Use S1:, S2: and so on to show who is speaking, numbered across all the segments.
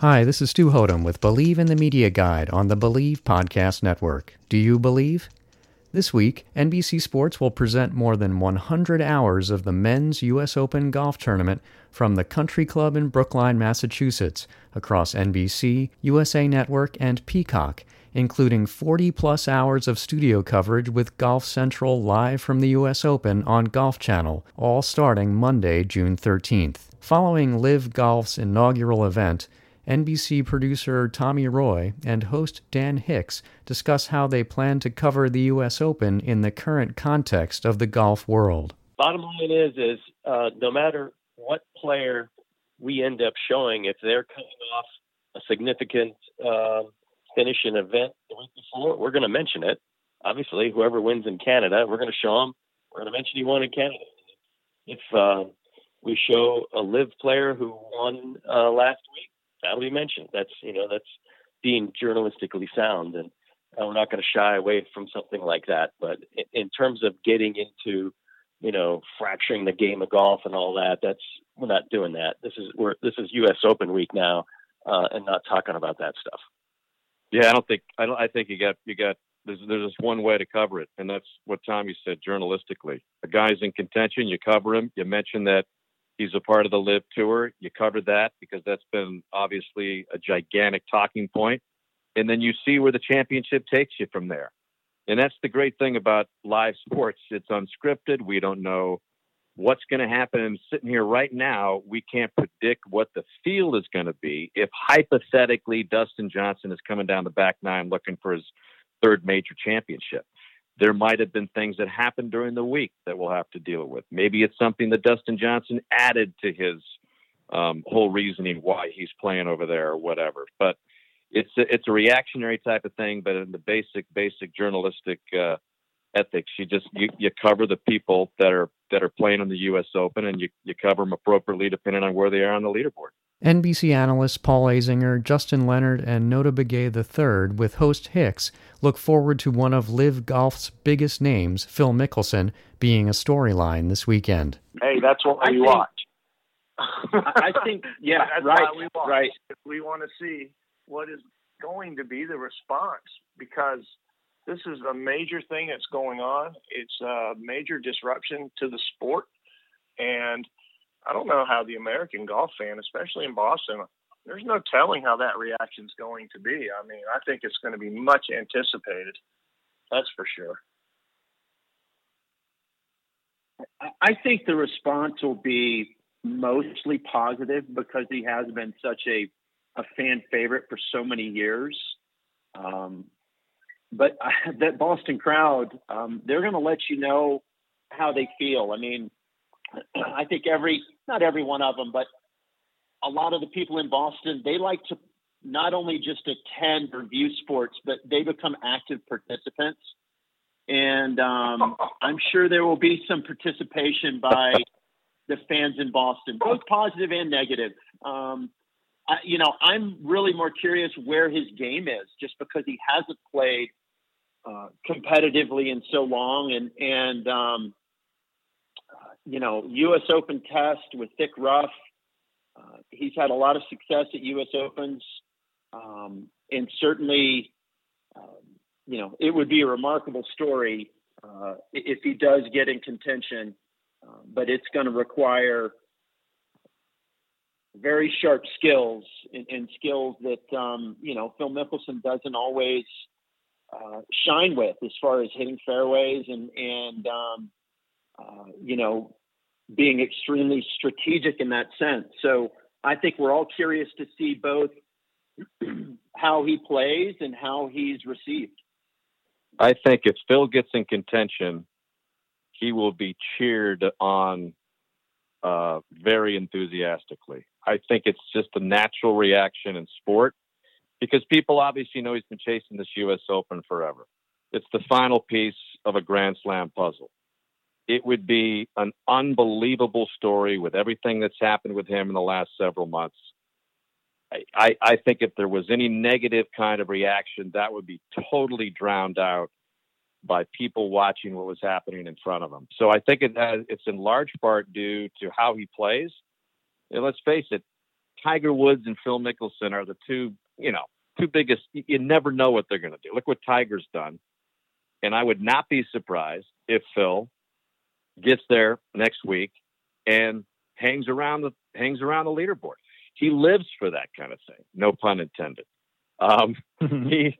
S1: Hi, this is Stu Hothem with Bleav in the Media Guide on the Bleav Podcast Network. Do you believe? This week, NBC Sports will present more than 100 hours of the men's U.S. Open golf tournament from the Country Club in Brookline, Massachusetts, across NBC, USA Network, and Peacock, including 40 plus hours of studio coverage with Golf Central live from the U.S. Open on Golf Channel, all starting Monday, June 13th. Following LIV Golf's inaugural event, NBC producer Tommy Roy and host Dan Hicks discuss how they plan to cover the U.S. Open in the current context of the golf world.
S2: Bottom line is, is uh, no matter what player we end up showing, if they're coming off a significant uh, finish in event the week before, we're going to mention it. Obviously, whoever wins in Canada, we're going to show them. We're going to mention he won in Canada. If uh, we show a LIV player who won uh, last week, that'll be mentioned. That's you know that's being journalistically sound, and we're not going to shy away from something like that. But in, in, terms of getting into you know fracturing the game of golf and all that, that's we're not doing that. This is we're this is U.S. Open week now, uh, and not talking about that stuff.
S3: Yeah, I don't think I don't. I think you got you got. There's, there's just one way to cover it, and that's what Tommy said journalistically. A guy's in contention, you cover him. You mention that He's a part of the LIV Tour. You covered that because that's been obviously a gigantic talking point. And then you see where the championship takes you from there. And that's the great thing about live sports. It's unscripted. We don't know what's going to happen. And sitting here right now, we can't predict what the field is going to be. If hypothetically Dustin Johnson is coming down the back nine looking for his third major championship, there might have been things that happened during the week that we'll have to deal with. Maybe it's something that Dustin Johnson added to his um, whole reasoning why he's playing over there or whatever. But it's a, it's a reactionary type of thing. But in the basic basic journalistic uh, ethics, you just you, you cover the people that are that are playing in the U.S. Open, and you you cover them appropriately depending on where they are on the leaderboard.
S1: NBC analysts Paul Azinger, Justin Leonard, and Notah Begay III, with host Hicks, look forward to one of LIV Golf's biggest names, Phil Mickelson, being a storyline this weekend.
S4: Hey, that's what we watch.
S5: I think, yeah,
S4: that's
S5: right,
S4: we watch.
S5: right.
S4: If we want to see what is going to be the response, because this is a major thing that's going on. It's a major disruption to the sport, and I don't know how the American golf fan, especially in Boston, there's no telling how that reaction is going to be. I mean, I think it's going to be much anticipated. That's for sure.
S5: I think the response will be mostly positive because he has been such a, a fan favorite for so many years. Um, but I, that Boston crowd, um, they're going to let you know how they feel. I mean, I think every, not every one of them, but a lot of the people in Boston, they like to not only just attend or view sports, but they become active participants. And um, I'm sure there will be some participation by the fans in Boston, both positive and negative. Um, I, you know, I'm really more curious where his game is, just because he hasn't played uh, competitively in so long, and and um, you know, U.S. Open test with thick rough. Uh, he's had a lot of success at U.S. Opens, um, and certainly, um, you know, it would be a remarkable story uh, if he does get in contention. Uh, but it's going to require very sharp skills and, and skills that um, you know Phil Mickelson doesn't always uh, shine with as far as hitting fairways and and um, you know, being extremely strategic in that sense. So I think we're all curious to see both how he plays and how he's received.
S3: I think if Phil gets in contention, he will be cheered on uh, very enthusiastically. I think it's just a natural reaction in sport because people obviously know he's been chasing this U.S. Open forever. It's the final piece of a Grand Slam puzzle. It would be an unbelievable story with everything that's happened with him in the last several months. I, I think if there was any negative kind of reaction, that would be totally drowned out by people watching what was happening in front of them. So I think it, it's in large part due to how he plays. And let's face it, Tiger Woods and Phil Mickelson are the two, you know, two biggest. You never know what they're going to do. Look what Tiger's done. And I would not be surprised if Phil gets there next week and hangs around the hangs around the leaderboard. He lives for that kind of thing. No pun intended. Um, he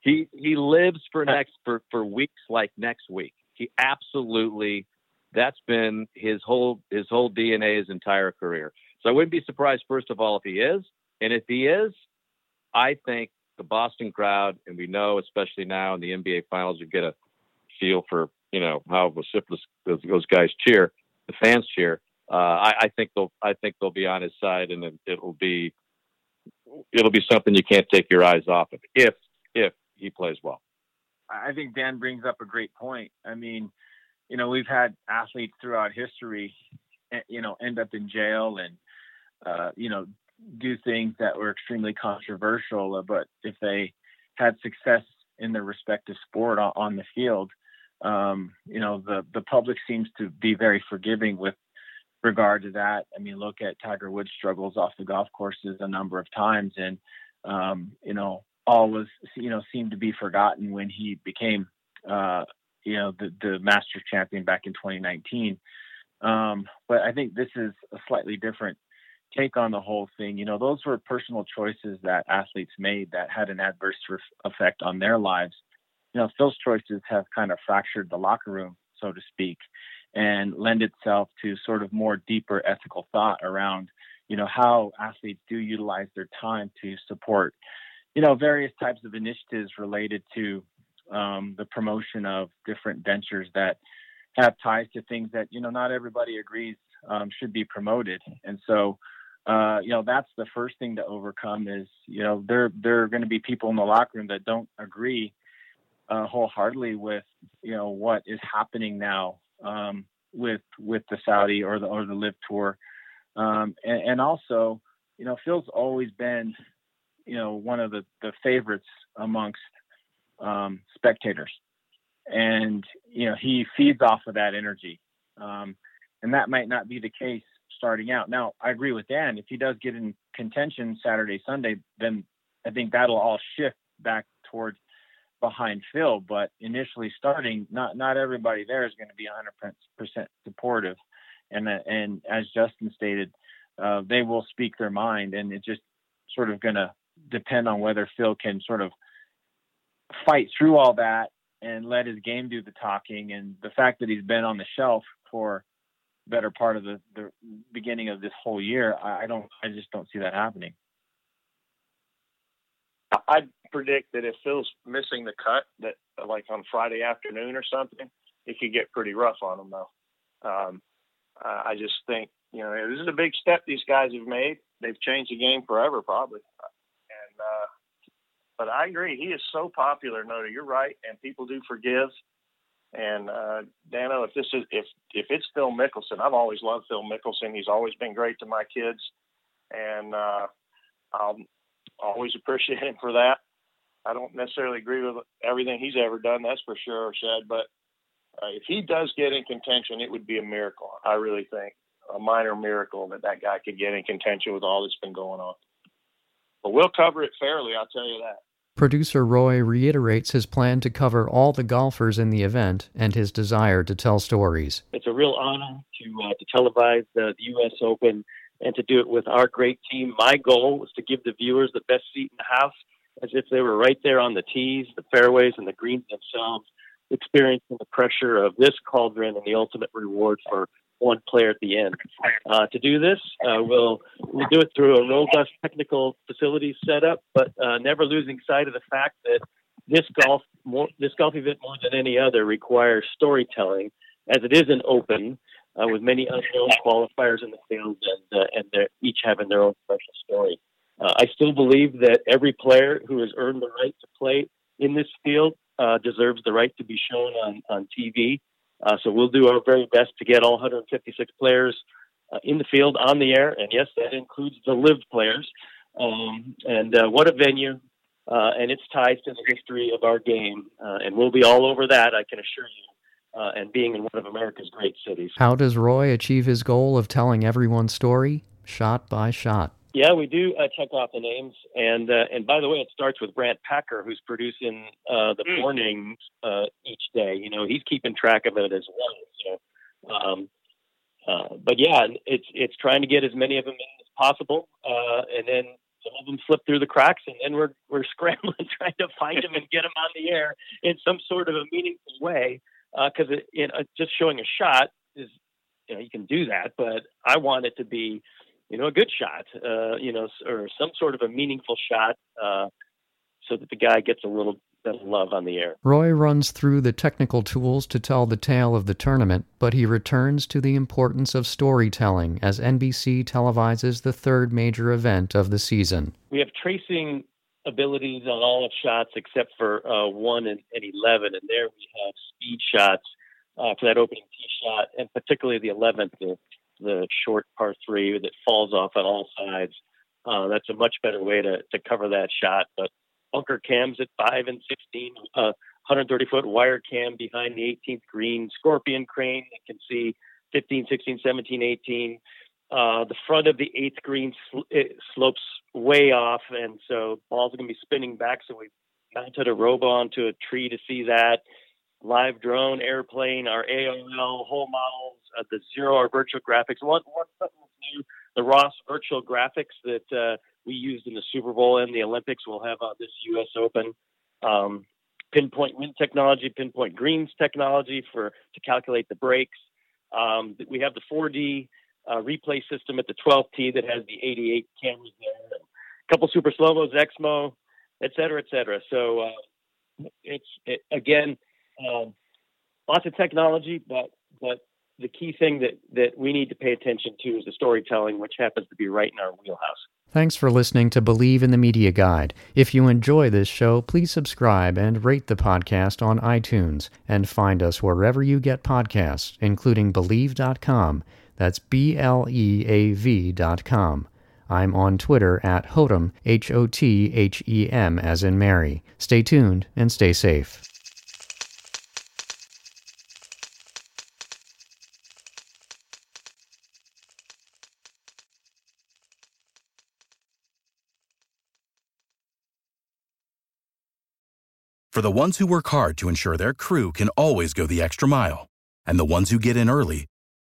S3: he he lives for next for for weeks like next week. He absolutely that's been his whole his whole DNA his entire career. So I wouldn't be surprised first of all if he is, and if he is, I think the Boston crowd, and we know especially now in the NBA Finals, you get a feel for you know how vociferous those, guys cheer, the fans cheer. Uh, I, I think they'll I think they'll be on his side, and it, it'll be it'll be something you can't take your eyes off of if if he plays well.
S6: I think Dan brings up a great point. I mean, you know, we've had athletes throughout history, eh, you know, end up in jail and, uh, you know, do things that were extremely controversial. But if they had success in their respective sport on, the field, um, you know, the the public seems to be very forgiving with regard to that. I mean, look at Tiger Woods' struggles off the golf courses a number of times, and um, you know, all was you know seemed to be forgotten when he became uh, you know the the Masters champion back in 2019. Um, but I think this is a slightly different take on the whole thing. You know, those were personal choices that athletes made that had an adverse effect on their lives. You know, Phil's choices have kind of fractured the locker room, so to speak, and lend itself to sort of more deeper ethical thought around, you know, how athletes do utilize their time to support you know, various types of initiatives related to um, the promotion of different ventures that have ties to things that you know not everybody agrees um, should be promoted, and so. Uh, you know that's the first thing to overcome is you know there there are going to be people in the locker room that don't agree uh, wholeheartedly with you know what is happening now um, with with the Saudi or the or the LIV Tour, um, and, and, also you know Phil's always been you know one of the the favorites amongst um, spectators, and you know he feeds off of that energy, um, and that might not be the case starting out. Now I agree with Dan. If he does get in contention Saturday Sunday, then I think that'll all shift back towards behind Phil. But initially starting, not not everybody there is going to be 100% supportive, and and as Justin stated, uh, they will speak their mind, and it's just sort of going to depend on whether Phil can sort of fight through all that and let his game do the talking. And the fact that he's been on the shelf for better part of the, the beginning of this whole year, I don't, I just don't see that happening.
S4: I predict that if Phil's missing the cut, that like on Friday afternoon or something, it could get pretty rough on him though. Um, I just think you know this is a big step these guys have made. They've changed the game forever, probably. And uh, but I agree, he is so popular. Notah, you're right, and people do forgive. And uh, Dano, if this is if if it's Phil Mickelson, I've always loved Phil Mickelson. He's always been great to my kids, and uh, I'll always appreciate him for that. I don't necessarily agree with everything he's ever done, that's for sure, Shad. But uh, if he does get in contention, it would be a miracle. I really think a minor miracle that that guy could get in contention with all that's been going on. But we'll cover it fairly, I'll tell you that.
S1: Producer Roy reiterates his plan to cover all the golfers in the event and his desire to tell stories.
S2: It's a real honor to, uh, to televise the, the U.S. Open and to do it with our great team. My goal was to give the viewers the best seat in the house as if they were right there on the tees, the fairways, and the greens themselves, experiencing the pressure of this cauldron and the ultimate reward for one player at the end. Uh, to do this, uh, we'll we'll do it through a robust technical facilities setup, but uh, never losing sight of the fact that this golf more, this golf event more than any other requires storytelling, as it is an open. Uh, with many unknown qualifiers in the field, and uh, and they're each having their own special story. Uh, I still believe that every player who has earned the right to play in this field uh, deserves the right to be shown on on TV. Uh, so we'll do our very best to get all 156 players uh, in the field on the air, and yes, that includes the LIV players. Um, and what a venue! And its ties to the history of our game, and we'll be all over that. I can assure you. Uh, and being in one of America's great cities.
S1: How does Roy achieve his goal of telling everyone's story, shot by shot?
S2: Yeah, we do uh, check off the names, and uh, and by the way, it starts with Brandt Packer, who's producing uh, the
S4: Mm.
S2: mornings uh, each day. You know, he's keeping track of it as well. So, um, uh, but yeah, it's it's trying to get as many of them in as possible, uh, and then some of them slip through the cracks, and then we're we're scrambling trying to find them and get them on the air in some sort of a meaningful way. Because it, it, uh, just showing a shot is, you know, you can do that, but I want it to be you know, a good shot, uh, you know, s- or some sort of a meaningful shot, uh, so that the guy gets a little bit of love on the air.
S1: Roy runs through the technical tools to tell the tale of the tournament, but he returns to the importance of storytelling as NBC televises the third major event of the season.
S2: We have tracing abilities on all of shots except for uh, one and, and eleven, and there we have speed shots uh, for that opening tee shot, and particularly the eleventh, the, the short par three that falls off on all sides. Uh, that's a much better way to, to cover that shot. But bunker cams at five and sixteen, uh, 130 foot wire cam behind the 18th green, scorpion crane that can see 15, 16, 17, 18. Uh, the front of the eighth green sl- it slopes way off, and so balls are going to be spinning back. So we mounted a robo onto a tree to see that. Live drone, airplane, our AOL whole models, uh, the zero, our virtual graphics. One, one new, the Ross virtual graphics that uh, we used in the Super Bowl and the Olympics. We'll have on this U.S. Open. Um, pinpoint wind technology, pinpoint greens technology for to calculate the breaks. Um, we have the 4D uh, replay system at the 12th tee that has the 88 cameras there, a couple super slow mos, X-Mo, et cetera, et cetera. So uh, it's it, again um, lots of technology, but but the key thing that that we need to pay attention to is the storytelling, which happens to be right in our wheelhouse.
S1: Thanks for listening to Bleav in the Media Guide. If you enjoy this show, please subscribe and rate the podcast on iTunes and find us wherever you get podcasts, including Bleav.com. That's B L E A V dot com. I'm on Twitter at Hothem, H O T H E M, as in Mary. Stay tuned and stay safe.
S7: For the ones who work hard to ensure their crew can always go the extra mile, and the ones who get in early